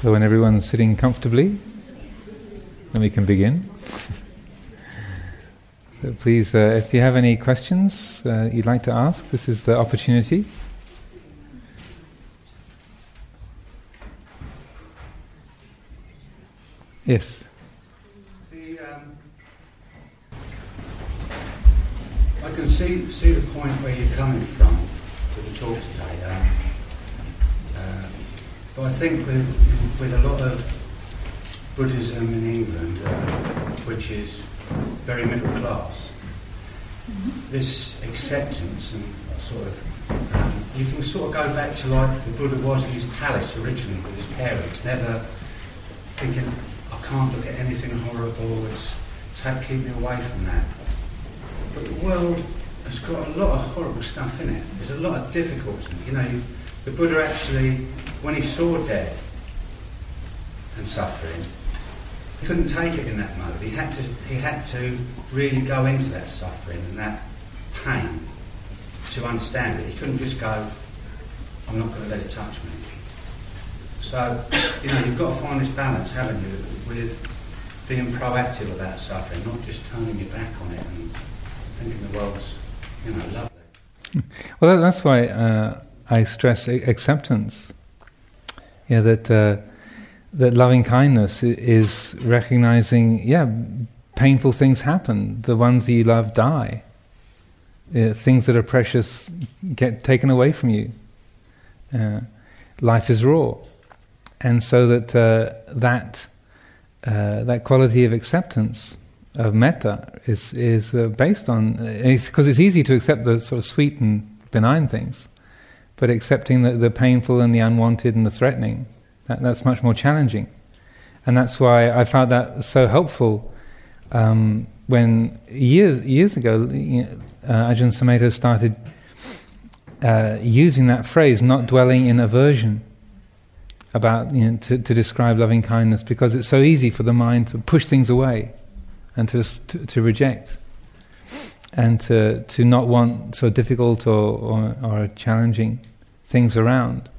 So when everyone's sitting comfortably, then we can begin. so please, uh, if you have any questions uh, you'd like to ask, this is the opportunity. Yes. The, um, I can see see the point where you're coming from with the talk today. Uh, but I think with with a lot of Buddhism in England, uh, which is very middle class, this acceptance and sort of um, you can sort of go back to like the Buddha was in his palace originally with his parents, never thinking I can't look at anything horrible. It's take keep me away from that. But the world has got a lot of horrible stuff in it. There's a lot of difficulty. You know, you, the Buddha actually, when he saw death and suffering, he couldn't take it in that mode. He had to, he had to really go into that suffering and that pain to understand it. He couldn't just go, I'm not going to let it touch me. So, you know, you've got to find this balance, haven't you, with being proactive about suffering, not just turning your back on it and thinking the world's, you know, lovely. Well, that's why uh, I stress acceptance. Yeah, that uh, that loving kindness is recognizing, yeah, painful things happen. The ones that you love die. Uh, things that are precious get taken away from you. Uh, life is raw, and so that uh, that uh, that quality of acceptance of metta is is uh, based on because it's, it's, easy to accept the sort of sweet and benign things, but accepting the, the painful and the unwanted and the threatening that, that's much more challenging, and that's why I found that so helpful um, when years years ago uh, Ajahn Sumedho started uh, using that phrase, not dwelling in aversion about you know, to, to describe loving kindness because it's so easy for the mind to push things away and to, to, to reject and to, to not want so difficult or, or, or challenging things around.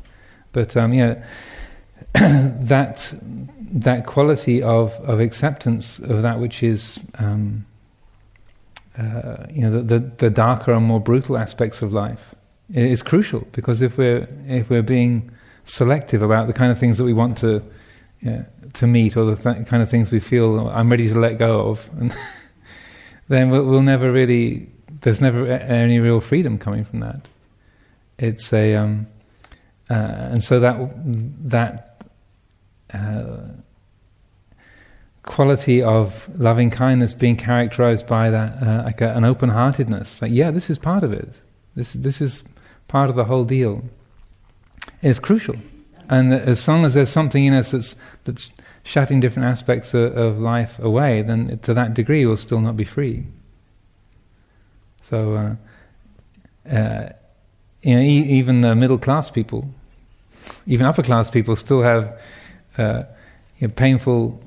But um, yeah, that that quality of, of acceptance of that which is um, uh, you know the, the, the darker and more brutal aspects of life is crucial because if we're if we're being selective about the kind of things that we want to yeah, to meet or the th- kind of things we feel I'm ready to let go of, and then we'll, we'll, never really. There's never any real freedom coming from that. It's a um, uh, and so that that uh, quality of loving kindness being characterized by that uh, like a, an open heartedness. Like yeah, this is part of it. This this is part of the whole deal is crucial. And as long as there's something in us that's, that's shutting different aspects of, of life away, then to that degree we'll still not be free. So, uh, uh, you know, e- even the middle class people, even upper class people, still have uh, you know, painful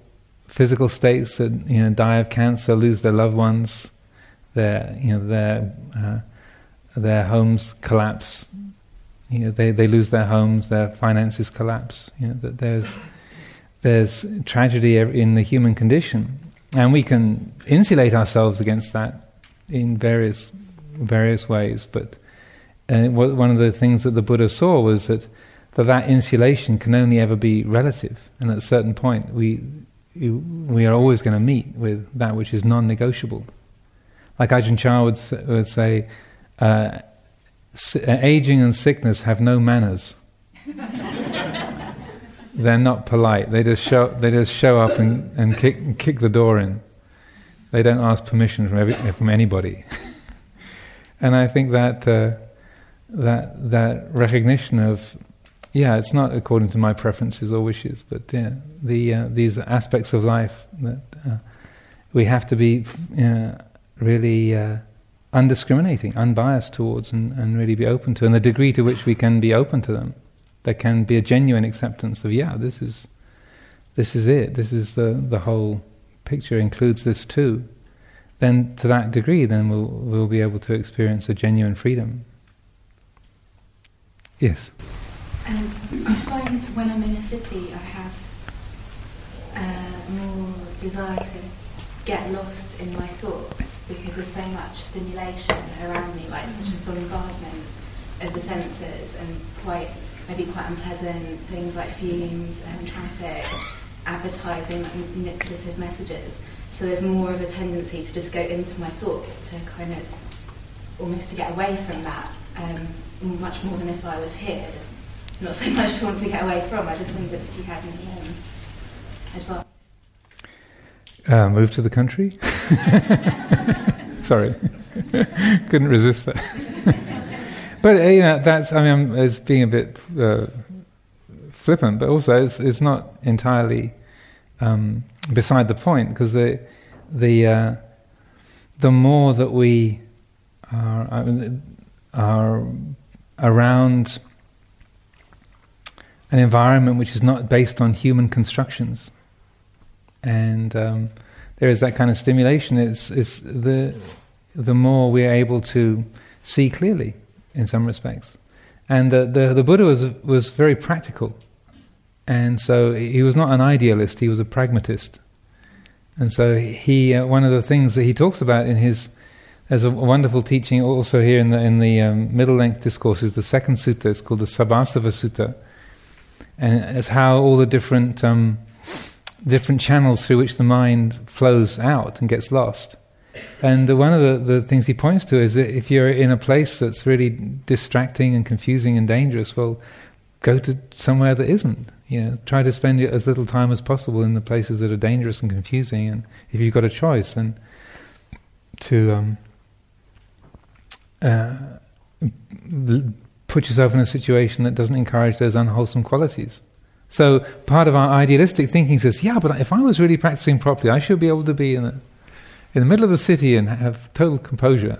physical states that you know die of cancer, lose their loved ones, their you know their uh, their homes collapse, you know, they, they lose their homes, their finances collapse. You know, that there's there's tragedy in the human condition, and we can insulate ourselves against that in various various ways. But uh, one of the things that the Buddha saw was that that that insulation can only ever be relative, and at a certain point, we we are always going to meet with that which is non-negotiable. Like Ajahn Chah would, would say. Uh, uh, aging and sickness have no manners. They're not polite. They just show, they just show up and, and kick, kick the door in. They don't ask permission from, every, from anybody. and I think that, uh, that, that recognition of, yeah, it's not according to my preferences or wishes, but yeah, the, uh, these aspects of life that uh, we have to be uh, really undiscriminating, unbiased towards, and, and really be open to. And the degree to which we can be open to them, there can be a genuine acceptance of, yeah, this is, this is it. This is the the whole picture includes this too. Then, to that degree, then we'll we'll be able to experience a genuine freedom. Yes. I find when I'm in a city, I have uh, more desire to get lost in my thoughts because there's so much stimulation around me, like such a bombardment of the senses and quite maybe quite unpleasant things like fumes and traffic, advertising, like manipulative messages. So there's more of a tendency to just go into my thoughts to kind of almost to get away from that, um, much more than if I was here. Not so much to want to get away from. I just wondered if you had any um, advice. Uh, move to the country. Sorry, couldn't resist that. but uh, you know, that's I mean, it's being a bit uh, flippant, but also it's, it's not entirely um, beside the point because the the uh, the more that we are, I mean, are around an environment which is not based on human constructions, and um, there is that kind of stimulation. It's, it's the the more we are able to see clearly, in some respects, and the the, the Buddha was was very practical, and so he was not an idealist; he was a pragmatist, and so he uh, one of the things that he talks about in his there's a wonderful teaching also here in the in the um, middle length discourses. The second sutta is called the Sabbasava Sutta, and it's how all the different um, different channels through which the mind flows out and gets lost. And one of the, the things he points to is that if you're in a place that's really distracting and confusing and dangerous, well, go to somewhere that isn't. You know, try to spend as little time as possible in the places that are dangerous and confusing. And if you've got a choice, and to um, uh, put yourself in a situation that doesn't encourage those unwholesome qualities. So part of our idealistic thinking says, yeah, but if I was really practicing properly, I should be able to be in the, in the middle of the city and have total composure.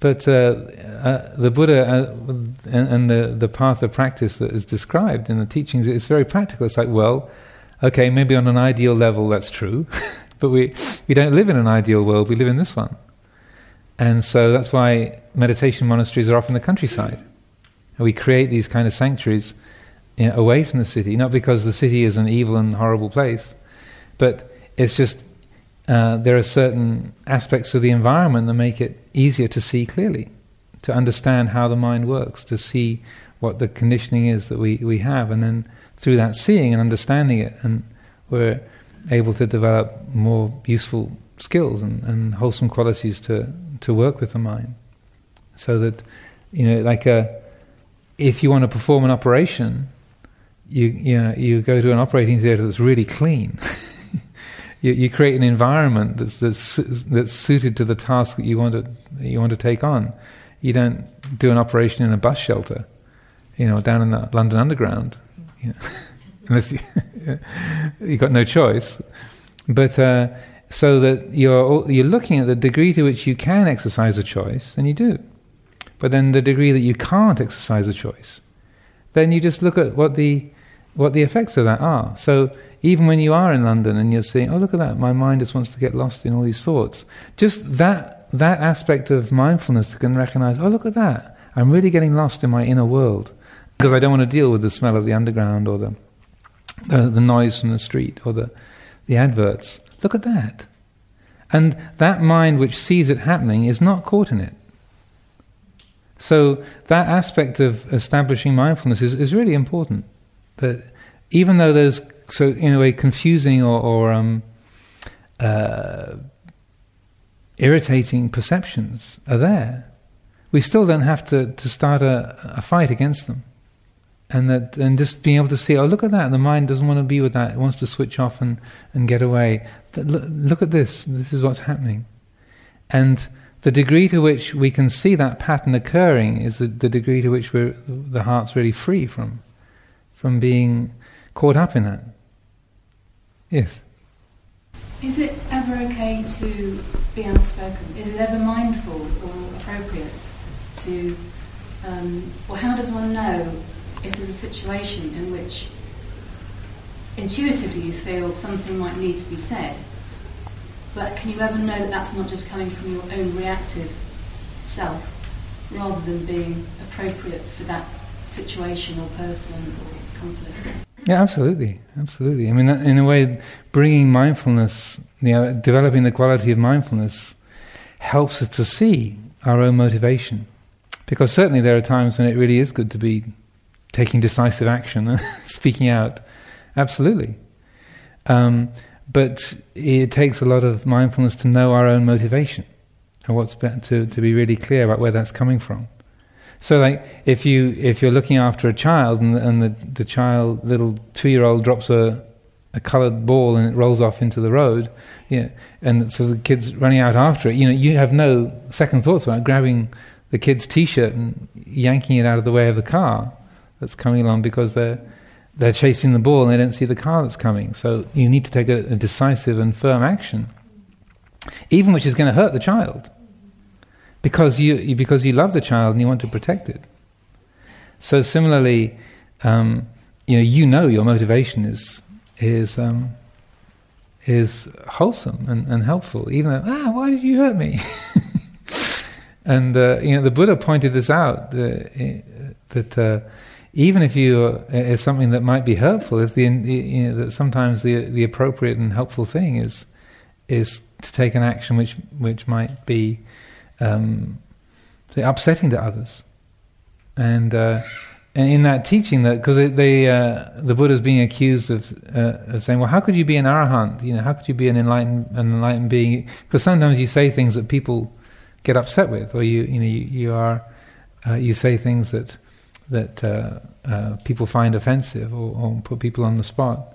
But uh, uh, the Buddha uh, and, and, the, the path of practice that is described in the teachings is very practical. It's like, well, okay, maybe on an ideal level that's true, but we, we don't live in an ideal world, we live in this one. And so that's why meditation monasteries are often the countryside. And we create these kind of sanctuaries you know, away from the city, not because the city is an evil and horrible place, but it's just uh, there are certain aspects of the environment that make it easier to see clearly, to understand how the mind works, to see what the conditioning is that we, we have, and then through that seeing and understanding it, and we're able to develop more useful skills and, and wholesome qualities to to work with the mind. So that, you know, like a, if you want to perform an operation, you, you, know, you go to an operating theatre that's really clean. you, you, create an environment that's, that's, that's suited to the task that you want to, you want to take on. You don't do an operation in a bus shelter, you know, down in the London Underground, you know, unless you, you've got no choice. But uh, so that you're you're looking at the degree to which you can exercise a choice, and you do. But then the degree that you can't exercise a choice, then you just look at what the what the effects of that are. So even when you are in London and you're seeing, oh look at that, my mind just wants to get lost in all these thoughts. Just that that aspect of mindfulness can recognize, oh look at that, I'm really getting lost in my inner world because I don't want to deal with the smell of the underground or the the, the noise from the street or the the adverts. Look at that. And that mind which sees it happening is not caught in it. So that aspect of establishing mindfulness is, is really important. That even though there's so in a way confusing or, or um, uh, irritating perceptions are there, we still don't have to, to start a, a fight against them and that and just being able to see, oh look at that, the mind doesn't want to be with that; it wants to switch off and, and get away. Look, look at this. This is what's happening, and the degree to which we can see that pattern occurring is the, the degree to which the heart's really free from from being caught up in that. Yes. Is it ever okay to be outspoken? Is it ever mindful or appropriate to, um, or how does one know if there's a situation in which intuitively you feel something might need to be said, but can you ever know that that's not just coming from your own reactive self, rather than being appropriate for that situation or person or conflict. Yeah, absolutely, absolutely. I mean, in a way, bringing mindfulness, you know, developing the quality of mindfulness, helps us to see our own motivation. Because certainly there are times when it really is good to be taking decisive action, and speaking out. Absolutely. Um, but it takes a lot of mindfulness to know our own motivation and what's better to, to be really clear about where that's coming from. So, like, if you if you're looking after a child and, and the, the child, little two year old, drops a, a coloured ball and it rolls off into the road, yeah, and so the kid's running out after it. You know, you have no second thoughts about grabbing the kid's t-shirt and yanking it out of the way of the car that's coming along because they're they're chasing the ball and they don't see the car that's coming. So you need to take a, a decisive and firm action, even which is going to hurt the child, because you because you love the child and you want to protect it. So similarly, um, you know you know your motivation is is um, is wholesome and, and helpful, even though ah why did you hurt me. and uh, you know the Buddha pointed this out uh, that. Uh, even if you uh, is something that might be hurtful, if the you know, that sometimes the the appropriate and helpful thing is is to take an action which which might be um, upsetting to others, and uh, and in that teaching that because they, uh, the Buddha is being accused of, uh, of, saying, well, how could you be an arahant? You know, how could you be an enlightened an enlightened being? Because sometimes you say things that people get upset with, or you you know you, you are uh, you say things that that uh, uh, people find offensive or, or, put people on the spot.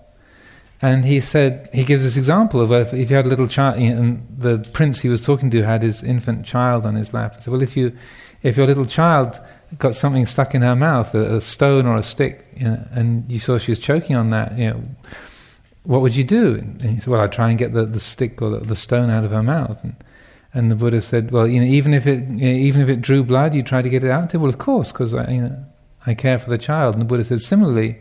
And he said, he gives this example of if, if you had a little child, and the prince he was talking to had his infant child on his lap. He said, well, if, you, if your little child got something stuck in her mouth, a, a stone or a stick, you know, and you saw she was choking on that, you know, what would you do? And he said, well, I'd try and get the, the stick or the, the stone out of her mouth. And, and the Buddha said, well, you know, even if it, you know, even if it drew blood, you try to get it out. He Said, well, of course, because you know, I care for the child. And the Buddha says similarly,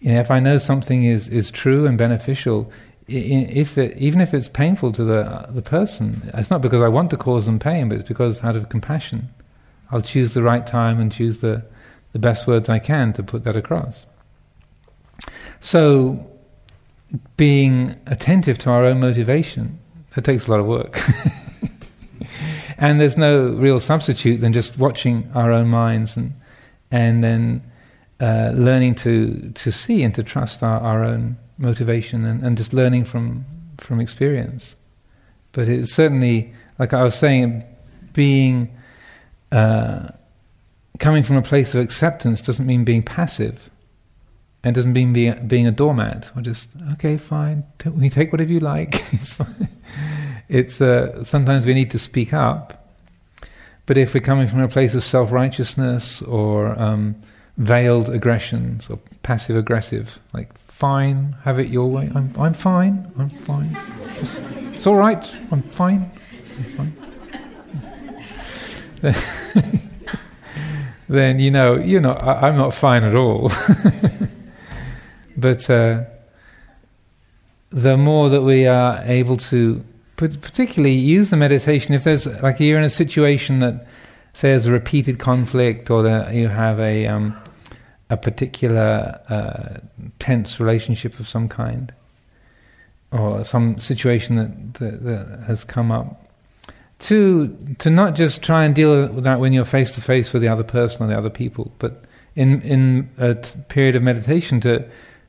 you know, if I know something is, is true and beneficial, if it, even if it's painful to the the person, it's not because I want to cause them pain, but it's because out of compassion, I'll choose the right time and choose the the best words I can to put that across. So, being attentive to our own motivation that takes a lot of work. and there's no real substitute than just watching our own minds and and then uh, learning to to see and to trust our, our own motivation and, and just learning from from experience. But it's certainly like I was saying, being uh, coming from a place of acceptance doesn't mean being passive. And doesn't mean being, being a doormat or just okay, fine. We take whatever you like. it's it's uh, sometimes we need to speak up but if we're coming from a place of self righteousness or um, veiled aggressions or passive aggressive, like fine, have it your way. I'm I'm fine. I'm fine. It's, it's all right. I'm fine. I'm fine. then you know you're not. I, am not fine at all. but uh, the more that we are able to particularly use the meditation if there's like you're in a situation that say there's a repeated conflict or that you have a um, a particular uh, tense relationship of some kind or some situation that, that, that, has come up to to not just try and deal with that when you're face to face with the other person or the other people but in in a t- period of meditation to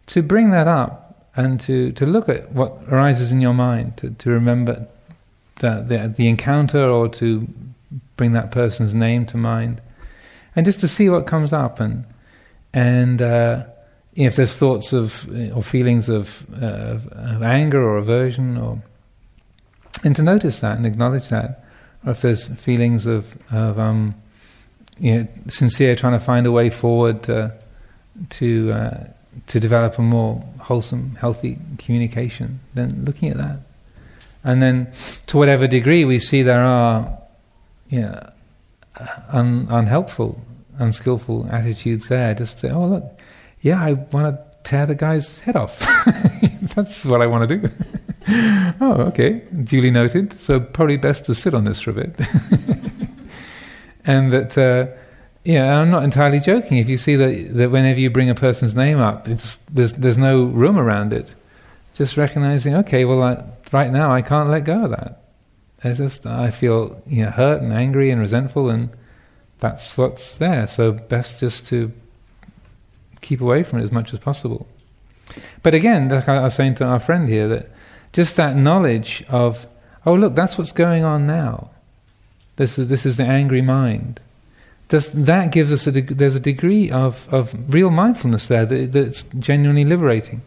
to bring that up and to, to look at what arises in your mind, to, to remember the, the, the encounter or to bring that person's name to mind, and just to see what comes up and and uh, if there's thoughts of or feelings of, uh, of, anger or aversion or and to notice that and acknowledge that, or if there's feelings of of um, you know, sincere trying to find a way forward to to, uh, to develop a more wholesome, healthy communication, then looking at that. And then, to whatever degree we see there are you know, un- unhelpful, unskillful attitudes there, just say, oh, look, yeah, I want to tear the guy's head off. That's what I want to do. oh, okay, duly noted. So, probably best to sit on this for a bit. and that. Uh, Yeah, I'm not entirely joking. If you see that, that whenever you bring a person's name up, there's, there's no room around it. Just recognizing, okay, well, I, right now I can't let go of that. It's just, I feel you know, hurt and angry and resentful, and that's what's there. So, best just to keep away from it as much as possible. But again, like I was saying to our friend here, that just that knowledge of, oh, look, that's what's going on now. This is, this is the angry mind just that gives us a there's a degree of, of real mindfulness there that, that's genuinely liberating.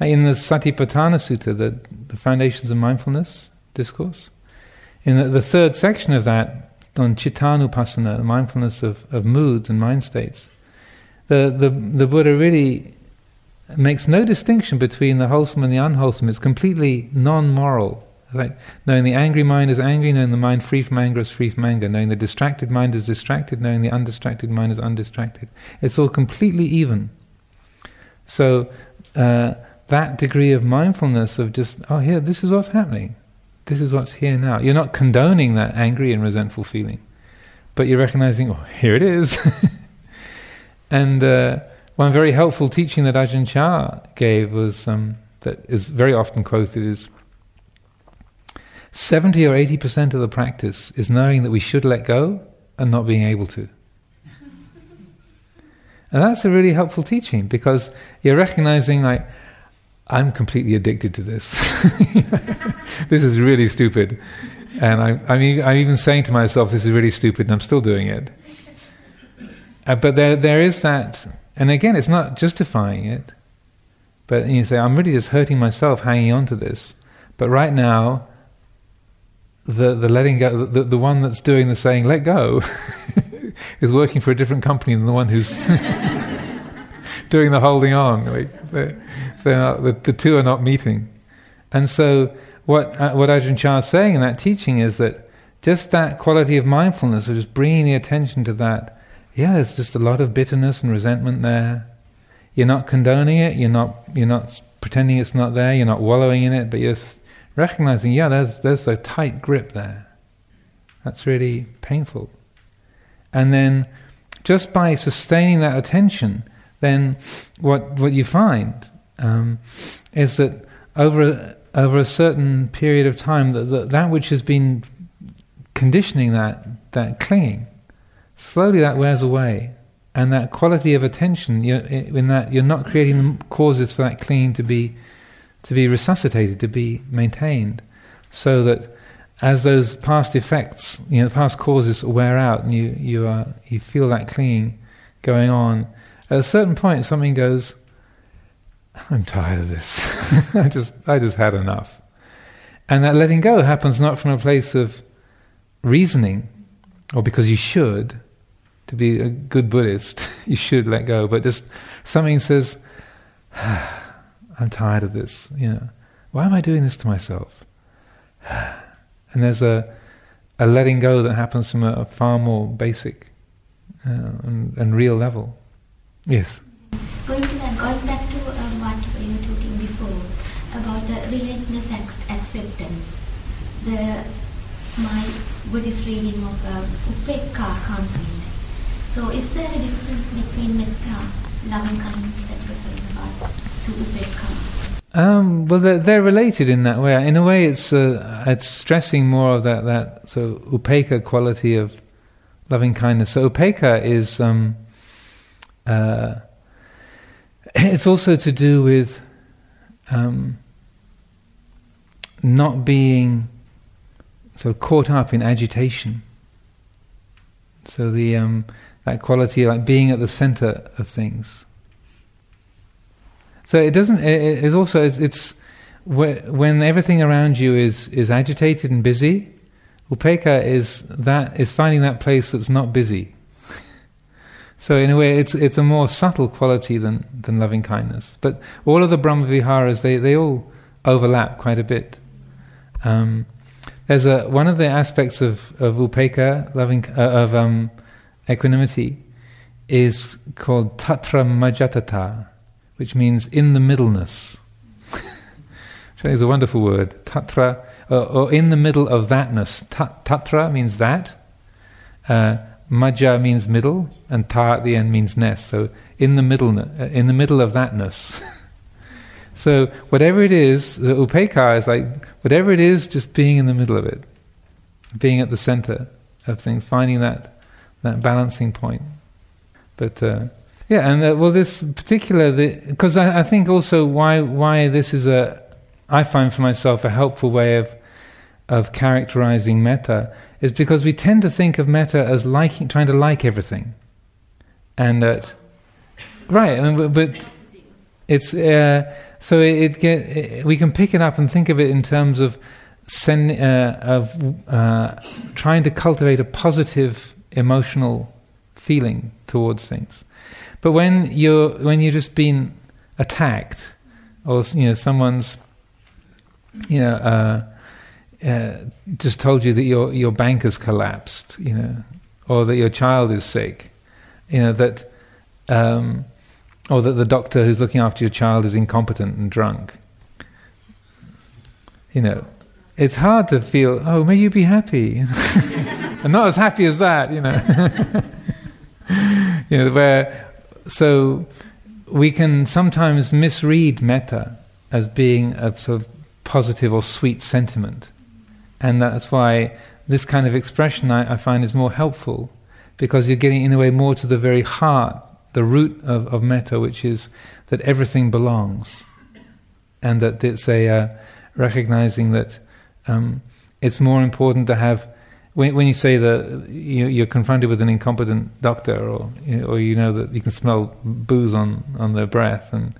Uh, in the Satipatthana Sutta, the, the Foundations of Mindfulness discourse, in the, the third section of that, on Chittanupassana, the mindfulness of, of moods and mind states, the, the, the Buddha really makes no distinction between the wholesome and the unwholesome. It's completely non moral. Like knowing the angry mind is angry, knowing the mind free from anger is free from anger, knowing the distracted mind is distracted, knowing the undistracted mind is undistracted. It's all completely even. So uh, that degree of mindfulness of just, oh, here, this is what's happening. This is what's here now. You're not condoning that angry and resentful feeling, but you're recognizing, oh, here it is. and uh, one very helpful teaching that Ajahn Chah gave was um, that is very often quoted is 70 or 80% of the practice is knowing that we should let go and not being able to. And that's a really helpful teaching because you're recognizing, like, I'm completely addicted to this. this is really stupid. And I, I'm, I'm, even saying to myself, this is really stupid, and I'm still doing it. Uh, but there, there is that, and again, it's not justifying it, but you say, I'm really just hurting myself hanging on to this. But right now, the the letting go, the, the one that's doing the saying "let go," is working for a different company than the one who's doing the holding on. Like, they're, they're not, the, the, two are not meeting, and so what uh, what Ajahn Chah is saying in that teaching is that just that quality of mindfulness, of just bringing the attention to that. Yeah, there's just a lot of bitterness and resentment there. You're not condoning it. You're not you're not pretending it's not there. You're not wallowing in it, but you're recognizing, yeah, there's, there's a tight grip there. That's really painful. And then just by sustaining that attention, then what, what you find um, is that over a, over a certain period of time, that, that, that which has been conditioning that, that clinging, slowly that wears away. And that quality of attention, in that you're not creating causes for that clinging to be to be resuscitated, to be maintained, so that as those past effects, you know, past causes wear out, and you you are you feel that clinging going on. At a certain point, something goes. I'm tired of this. I just I just had enough, and that letting go happens not from a place of reasoning, or because you should. To be a good Buddhist, you should let go, but just something says. Ah, I'm tired of this. You know, why am I doing this to myself? And there's a a letting go that happens from a, a far more basic uh, and, and, real level. Yes. Going to that, going back to uh, what you were talking before about the relentless ac- acceptance. The my Buddhist reading of uh, upekkha comes in. So, is there a difference between metta, loving kindness that was about? Um, well, they're, they're, related in that way. In a way, it's uh, it's stressing more of that that so upekkha quality of loving kindness. So upekkha is um, uh, it's also to do with um, not being sort of caught up in agitation. So the um, that quality, like being at the center of things. So it doesn't. It, it also it's, when everything around you is is agitated and busy. Upekkha is that is finding that place that's not busy. so in a way, it's it's a more subtle quality than than loving kindness. But all of the Brahmaviharas they they all overlap quite a bit. Um, there's a one of the aspects of of upekkha, loving uh, of um, equanimity, is called tatra majjhatthata which means in the middleness. it's a wonderful word. Tatra, or, or, in the middle of thatness. Tatra means that. Uh, Majja means middle, and ta at the end means ness. So in the middle, uh, in the middle of thatness. so whatever it is, the upekkha is like whatever it is, just being in the middle of it, being at the center of things, finding that that balancing point. But uh, yeah, and uh, well, this particular because I, I think also why why this is a I find for myself a helpful way of of characterizing metta is because we tend to think of metta as liking, trying to like everything, and that right. Mean, but it's uh, so it, it get it, we can pick it up and think of it in terms of send, uh, of uh, trying to cultivate a positive emotional feeling towards things. But when you're when you've just been attacked, or you know someone's you know uh, uh, just told you that your your bank has collapsed, you know, or that your child is sick, you know that, um, or that the doctor who's looking after your child is incompetent and drunk. You know, it's hard to feel. Oh, may you be happy, and not as happy as that, you know. you know where so we can sometimes misread metta as being a sort of positive or sweet sentiment and that's why this kind of expression I, I, find is more helpful because you're getting, in a way, more to the very heart, the root of, of metta, which is that everything belongs. And that it's a uh, recognizing that um, it's more important to have. When, when you say that you, are confronted with an incompetent doctor, or you know, or you know that you can smell booze on, on their breath, and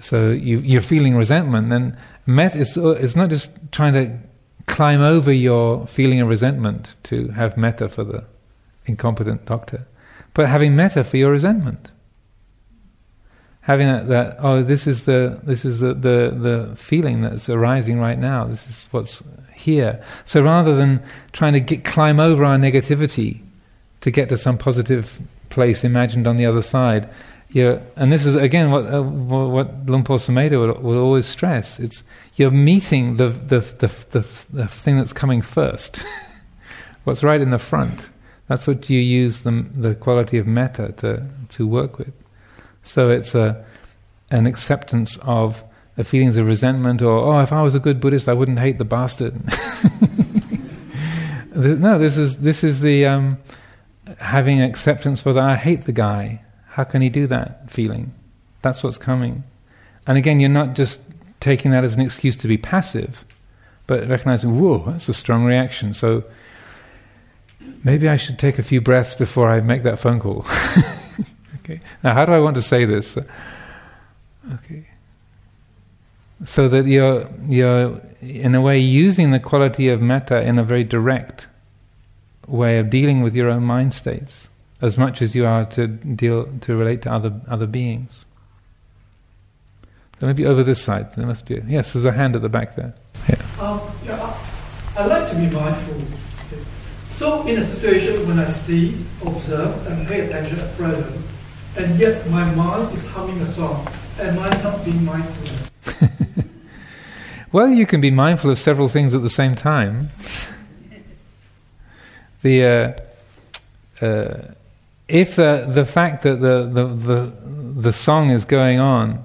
so you, are feeling resentment, then metta is, is not just trying to climb over your feeling of resentment to have metta for the incompetent doctor, but having metta for your resentment. Having that, that oh, this is the this is the, the the feeling that's arising right now. This is what's here. So rather than trying to get, climb over our negativity to get to some positive place imagined on the other side, you're, and this is again what uh, what Luang Por Sumedho would, would always stress. It's you're meeting the, the, the, the, the thing that's coming first, what's right in the front. That's what you use the, the quality of metta to, to work with. So it's a, an acceptance of the feelings of resentment or, oh, if I was a good Buddhist, I wouldn't hate the bastard. no, this is, this is the um, having acceptance for that. I hate the guy. How can he do that feeling? That's what's coming. And again, you're not just taking that as an excuse to be passive, but recognizing, whoa, that's a strong reaction. So maybe I should take a few breaths before I make that phone call. okay. Now, how do I want to say this? Okay. So that you're, you're, in a way, using the quality of metta in a very direct way of dealing with your own mind states, as much as you are to deal to relate to other other beings. So maybe over this side. There must be. A, yes, there's a hand at the back there. Yeah. Um, yeah I, I like to be mindful. So, in a situation when I see, observe, and pay attention at present, and yet my mind is humming a song, am I not being mindful? Well, you can be mindful of several things at the same time. the uh, uh, if uh, the fact that the, the, the, the song is going on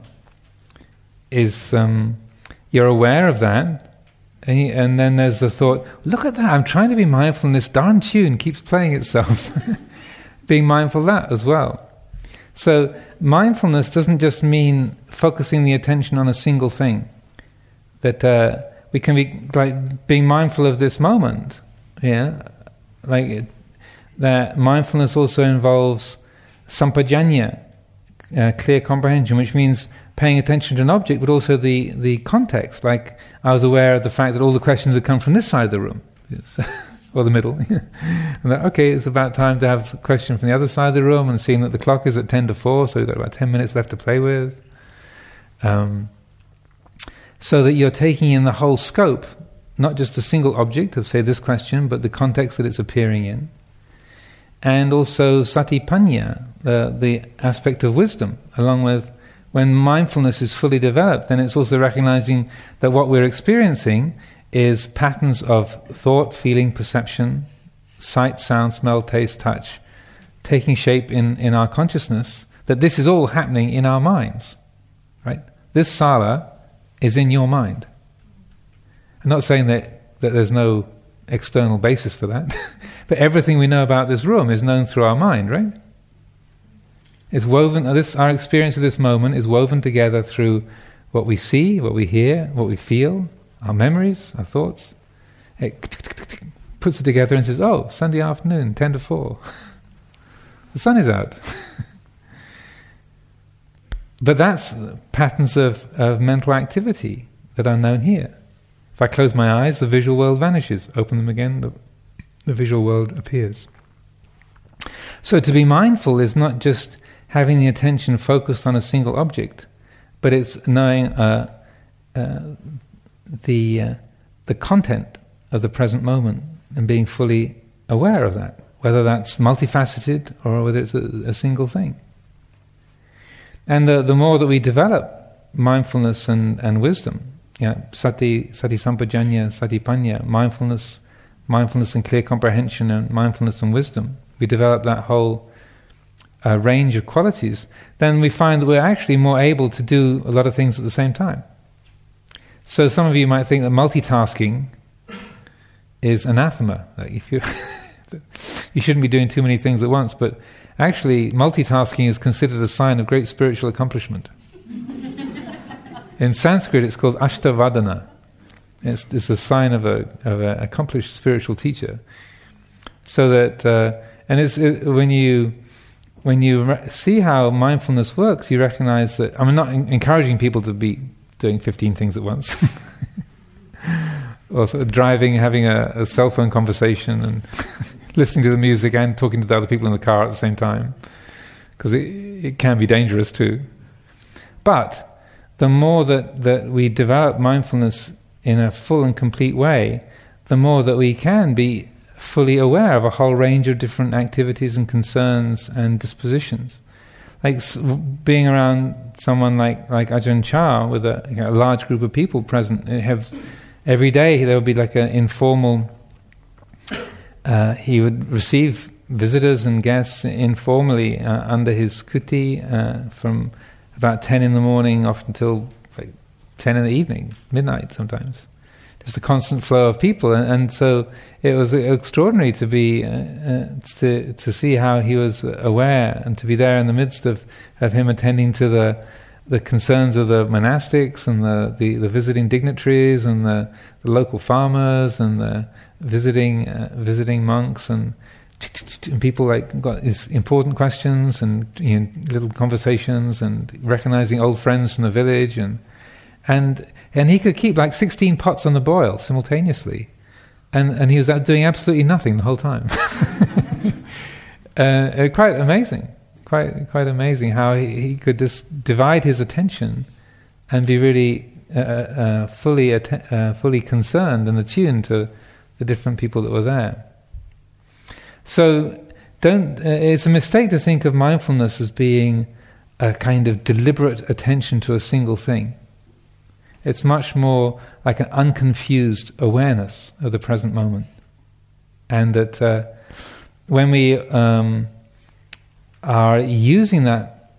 is um, you're aware of that, and, and, then there's the thought, look at that, I'm trying to be mindful, and this darn tune keeps playing itself. Being mindful of that as well. So, mindfulness doesn't just mean focusing the attention on a single thing. That uh, we can be like being mindful of this moment. Yeah, like that mindfulness also involves sampajanya, uh, clear comprehension, which means paying attention to an object, but also the, the context. Like I was aware of the fact that all the questions had come from this side of the room, or the middle. that, okay, it's about time to have a question from the other side of the room, and seeing that the clock is at ten to four, so we've got about ten minutes left to play with. Um, so that you're taking in the whole scope, not just a single object of, say, this question, but the context that it's appearing in. And also satipanya, the, the aspect of wisdom, along with when mindfulness is fully developed, then it's also recognizing that what we're experiencing is patterns of thought, feeling, perception, sight, sound, smell, taste, touch, taking shape in, in our consciousness, that this is all happening in our minds. Right? This sala is in your mind. I'm not saying that, that there's no external basis for that, but everything we know about this room is known through our mind, right? It's woven, this, our experience of this moment is woven together through what we see, what we hear, what we feel, our memories, our thoughts. It puts it together and says, oh, Sunday afternoon, 10 to 4. the sun is out. but that's patterns of, of mental activity that are known here. If I close my eyes, the visual world vanishes. Open them again, the, the visual world appears. So to be mindful is not just having the attention focused on a single object, but it's knowing uh, uh, the uh, the content of the present moment and being fully aware of that, whether that's multifaceted or whether it's a, a single thing. And the, the more that we develop mindfulness and, and wisdom, yeah, sati, sati sampajanya, sati panya, mindfulness, mindfulness and clear comprehension, and mindfulness and wisdom, we develop that whole uh, range of qualities, then we find that we're actually more able to do a lot of things at the same time. So some of you might think that multitasking is anathema. Like if you you shouldn't be doing too many things at once, but actually multitasking is considered a sign of great spiritual accomplishment. In Sanskrit, it's called ashtavadhana. It's, it's a sign of a of an accomplished spiritual teacher. So that uh, and it's it, when you when you re- see how mindfulness works, you recognize that. I'm not in- encouraging people to be doing 15 things at once, or sort of driving, having a, a cell phone conversation, and listening to the music and talking to the other people in the car at the same time, because it, it can be dangerous too. But the more that, that we develop mindfulness in a full and complete way, the more that we can be fully aware of a whole range of different activities and concerns and dispositions. Like being around someone like, like Ajahn Chah with a, you know, a large group of people present, eh, have every day there would be like an informal. Uh, he would receive visitors and guests informally uh, under his kuti uh, from about 10 in the morning off until like 10 in the evening, midnight sometimes. Just a constant flow of people. And, and so it was extraordinary to be, uh, uh, to, to see how he was aware and to be there in the midst of, of him attending to the, the concerns of the monastics and the, the, the visiting dignitaries and the, the, local farmers and the visiting, uh, visiting monks and and people like got these important questions and you know, little conversations and recognizing old friends from the village and and and he could keep like 16 pots on the boil simultaneously. And and he was doing absolutely nothing the whole time. Uh, uh, quite amazing. Quite quite amazing how he, he could just divide his attention and be really uh, uh, uh fully uh, fully concerned and attuned to the different people that were there so don't. Uh, it's a mistake to think of mindfulness as being a kind of deliberate attention to a single thing. It's much more like an unconfused awareness of the present moment, and that uh, when we um, are using that,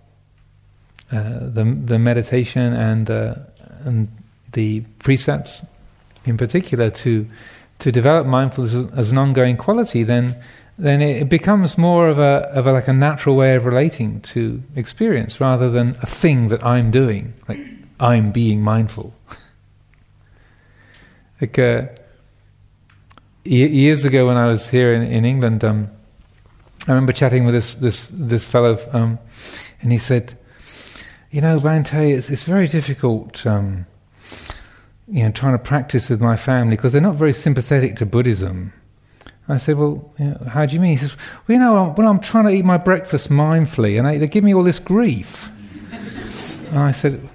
uh, the the meditation and uh, and the precepts in particular to to develop mindfulness as, an ongoing quality, then then it becomes more of a of a, like a natural way of relating to experience rather than a thing that I'm doing, like I'm being mindful. like uh, years ago when I was here in, in England, um, I remember chatting with this this this fellow, um, and he said, "You know, Bhante, it's it's very difficult." Um, you know, trying to practice with my family because they're not very sympathetic to Buddhism. I said, Well, you know, how do you mean? He says, Well, you know, when I'm trying to eat my breakfast mindfully and they, give me all this grief. and I said,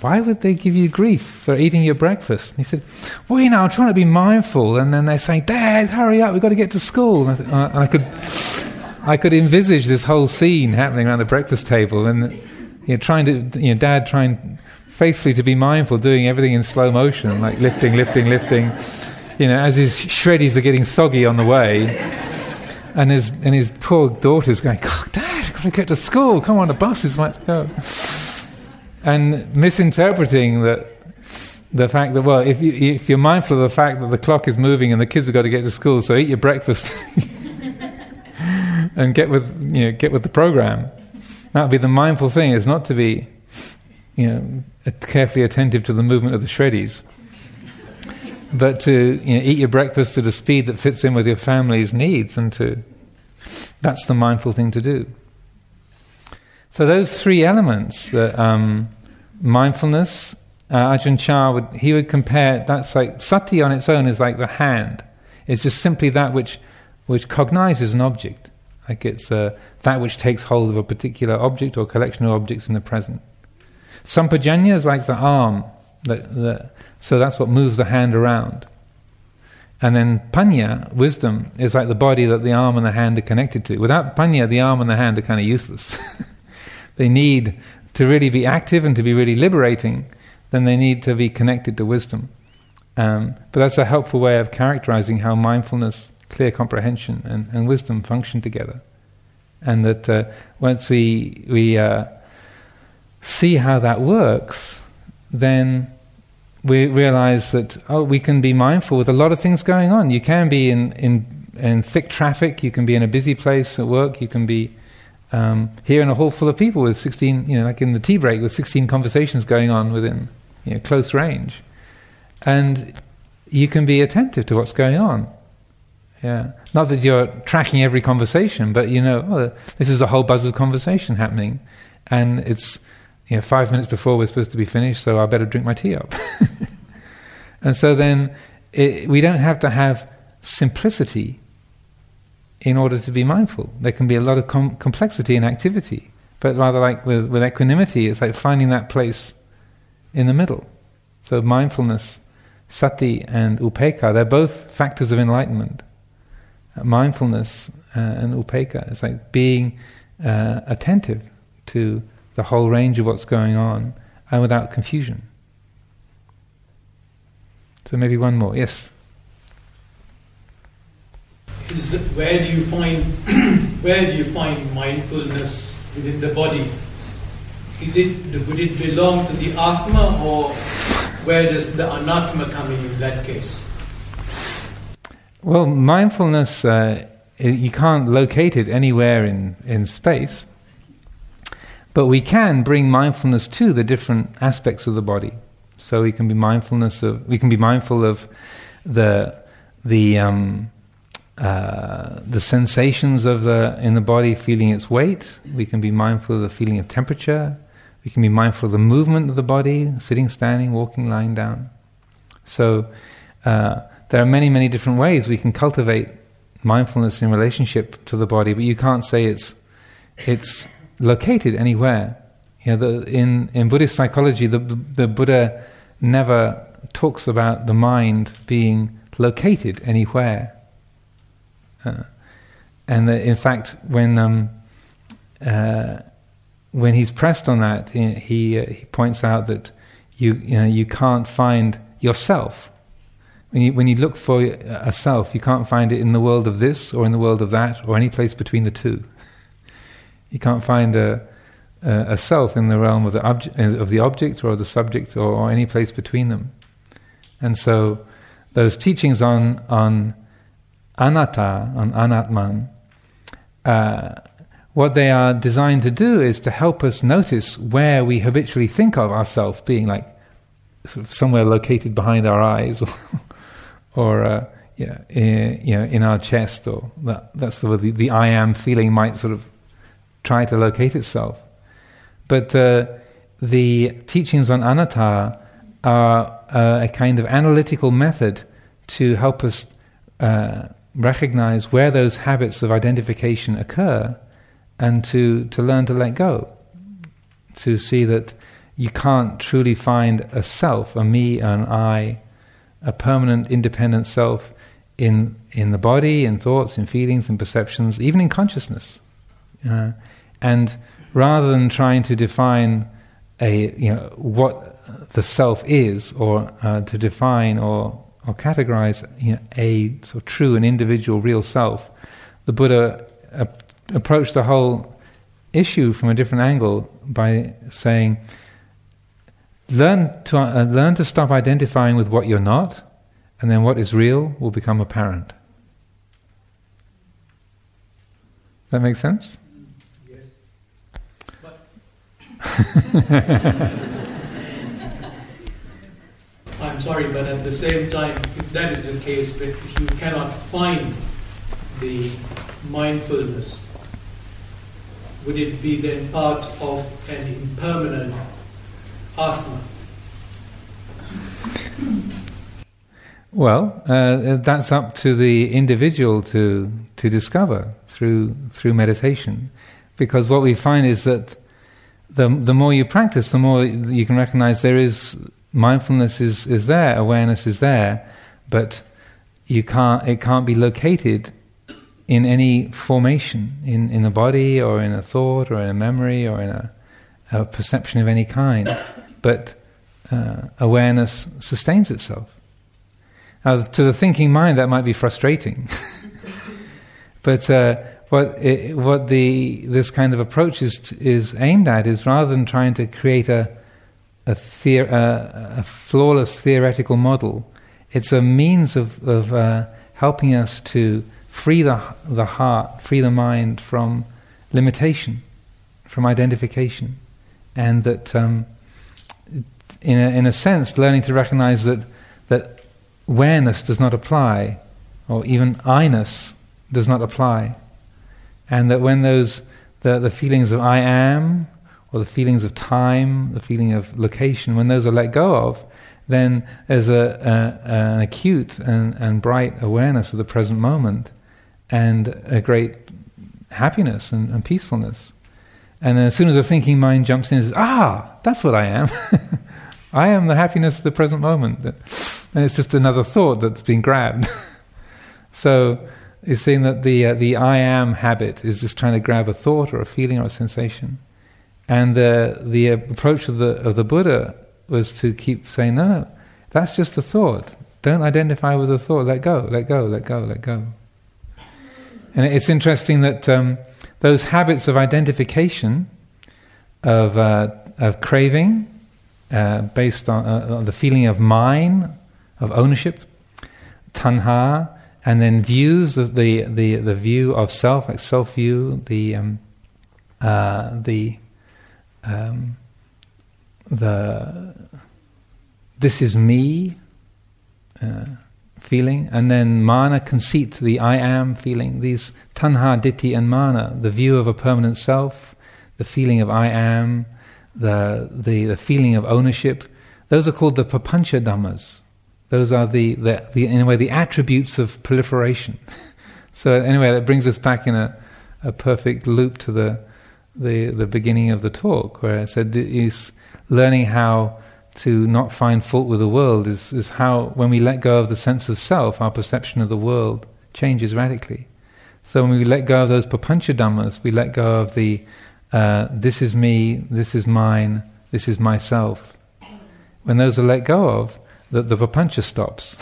Why would they give you grief for eating your breakfast? And he said, Well, you know, I'm trying to be mindful. And then they say, Dad, hurry up, we've got to get to school. I, uh, I could. I could envisage this whole scene happening around the breakfast table, and you know, trying to, you know, Dad trying faithfully to be mindful, doing everything in slow motion, like lifting, lifting, lifting, you know, as his shreddies are getting soggy on the way, and his and his poor daughter's going, Dad, I've got to get to school. Come on, the bus is about to go. And misinterpreting that the fact that well, if you if you're mindful of the fact that the clock is moving and the kids have got to get to school, so eat your breakfast and get with you know get with the program. That would be the mindful thing. Is not to be you know carefully attentive to the movement of the shreddies. But to you know, eat your breakfast at a speed that fits in with your family's needs and to that's the mindful thing to do. So those three elements um, mindfulness uh, Ajahn Chah would he would compare that's like sati on its own is like the hand. It's just simply that which which cognizes an object. Like it's uh, that which takes hold of a particular object or collection of objects in the present sampajanya is like the arm that, that so that's what moves the hand around. And then panya, wisdom, is like the body that the arm and the hand are connected to. Without panya, the arm and the hand are kind of useless. they need to really be active and to be really liberating, then they need to be connected to wisdom. Um, but that's a helpful way of characterizing how mindfulness, clear comprehension, and, and wisdom function together. And that uh, once we, we uh, see how that works, then we realize that oh, we can be mindful with a lot of things going on. You can be in in in thick traffic. You can be in a busy place at work. You can be um, here in a hall full of people with sixteen, you know, like in the tea break with sixteen conversations going on within you know, close range, and you can be attentive to what's going on. Yeah, not that you're tracking every conversation, but you know, oh, this is a whole buzz of conversation happening, and it's you know, five minutes before we're supposed to be finished, so I better drink my tea up. and so then it, we don't have to have simplicity in order to be mindful. There can be a lot of com- complexity in activity, but rather like with, with equanimity, it's like finding that place in the middle. So mindfulness, sati and upekkha, they're both factors of enlightenment. Mindfulness uh, and upekkha is like being uh, attentive to the whole range of what's going on and without confusion. So maybe one more. Yes. Is, where do you find where do you find mindfulness within the body? Is it would it belong to the atma or where does the anatma come in in that case? Well, mindfulness uh, you can't locate it anywhere in, in space. But we can bring mindfulness to the different aspects of the body. So we can be mindfulness of we can be mindful of the the um, uh, the sensations of the in the body, feeling its weight. We can be mindful of the feeling of temperature. We can be mindful of the movement of the body, sitting, standing, walking, lying down. So uh, there are many, many different ways we can cultivate mindfulness in relationship to the body, but you can't say it's it's located anywhere. You know, the, in in Buddhist psychology, the, the, Buddha never talks about the mind being located anywhere. Uh, and the, in fact, when um, uh, when he's pressed on that, he uh, he points out that you you know you can't find yourself. When you, when you look for a self, you can't find it in the world of this or in the world of that or any place between the two. You can't find a, a, a self in the realm of the, obje- of the object or the subject or, or, any place between them. And so those teachings on, on anatta, on anatman, uh, what they are designed to do is to help us notice where we habitually think of ourselves being like sort of somewhere located behind our eyes or uh, yeah, in, you know, in our chest or that, that's the, the, the I am feeling might sort of try to locate itself. But uh, the teachings on anatta are uh, a kind of analytical method to help us uh, recognize where those habits of identification occur and to, to learn to let go. To see that you can't truly find a self, a me, an I, a permanent independent self in, in the body, in thoughts, in feelings, in perceptions, even in consciousness. Uh, and rather than trying to define a you know what the self is, or uh, to define or or categorize you know, a sort of true and individual real self, the Buddha ap- approached the whole issue from a different angle by saying, learn to, uh, learn to stop identifying with what you're not, and then what is real will become apparent. That makes sense? Yes. But I'm sorry, but at the same time, if that is the case, but if you cannot find the mindfulness, would it be then part of an impermanent Atma? Well, uh, that's up to the individual to to discover through through meditation, because what we find is that the the more you practice, the more you can recognize there is mindfulness is is there, awareness is there, but you can't it can't be located in any formation in in a body or in a thought or in a memory or in a, a perception of any kind, but uh, awareness sustains itself. Now, to the thinking mind, that might be frustrating. but uh, what it, what the this kind of approach is is aimed at is rather than trying to create a a, theor- a, a flawless theoretical model, it's a means of of uh, helping us to free the the heart, free the mind from limitation, from identification, and that um, in a, in a sense, learning to recognize that that awareness does not apply, or even I-ness does not apply. And that when those, the, the feelings of I am, or the feelings of time, the feeling of location, when those are let go of, then there's a, a, an acute and, and bright awareness of the present moment and a great happiness and, and peacefulness. And as soon as a thinking mind jumps in and says, ah, that's what I am. I am the happiness of the present moment. And it's just another thought that's been grabbed. so you're seeing that the, uh, the I am habit is just trying to grab a thought or a feeling or a sensation. And uh, the approach of the, of the Buddha was to keep saying, no, no, that's just a thought. Don't identify with the thought. Let go, let go, let go, let go. And it's interesting that um, those habits of identification, of, uh, of craving, uh, based on, uh, on, the feeling of mine, of ownership, tanha, and then views the the the, the view of self, like self view, the um, uh, the um, the this is me uh, feeling, and then mana conceit, the I am feeling. These tanha, ditthi, and mana, the view of a permanent self, the feeling of I am, the the, the feeling of ownership. Those are called the papancha dhammas. Those are the, the, the, in a way, the attributes of proliferation. so anyway, that brings us back in a, a perfect loop to the, the, the beginning of the talk, where I said is learning how to not find fault with the world is, is how, when we let go of the sense of self, our perception of the world changes radically. So when we let go of those papancha we let go of the uh, this is me, this is mine, this is myself. When those are let go of, that the papancha stops.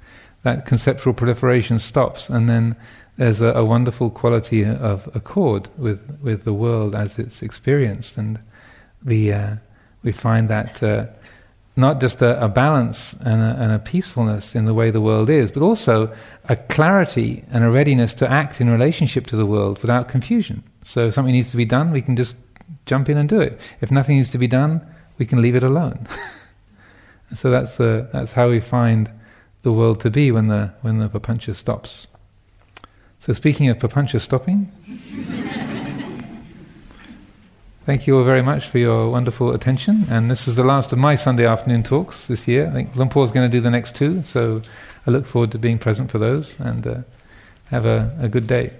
that conceptual proliferation stops, and then there's a, a, wonderful quality of accord with, with the world as it's experienced, and the uh, we find that uh, not just a, a balance and a, and a, peacefulness in the way the world is, but also a clarity and a readiness to act in relationship to the world without confusion. So, if something needs to be done, we can just jump in and do it. If nothing needs to be done, we can leave it alone. So that's the that's how we find the world to be when the when the papancha stops. So speaking of papancha stopping, thank you all very much for your wonderful attention. And this is the last of my Sunday afternoon talks this year. I think Luang Por is going to do the next two, so I look forward to being present for those. And uh, have a, a good day.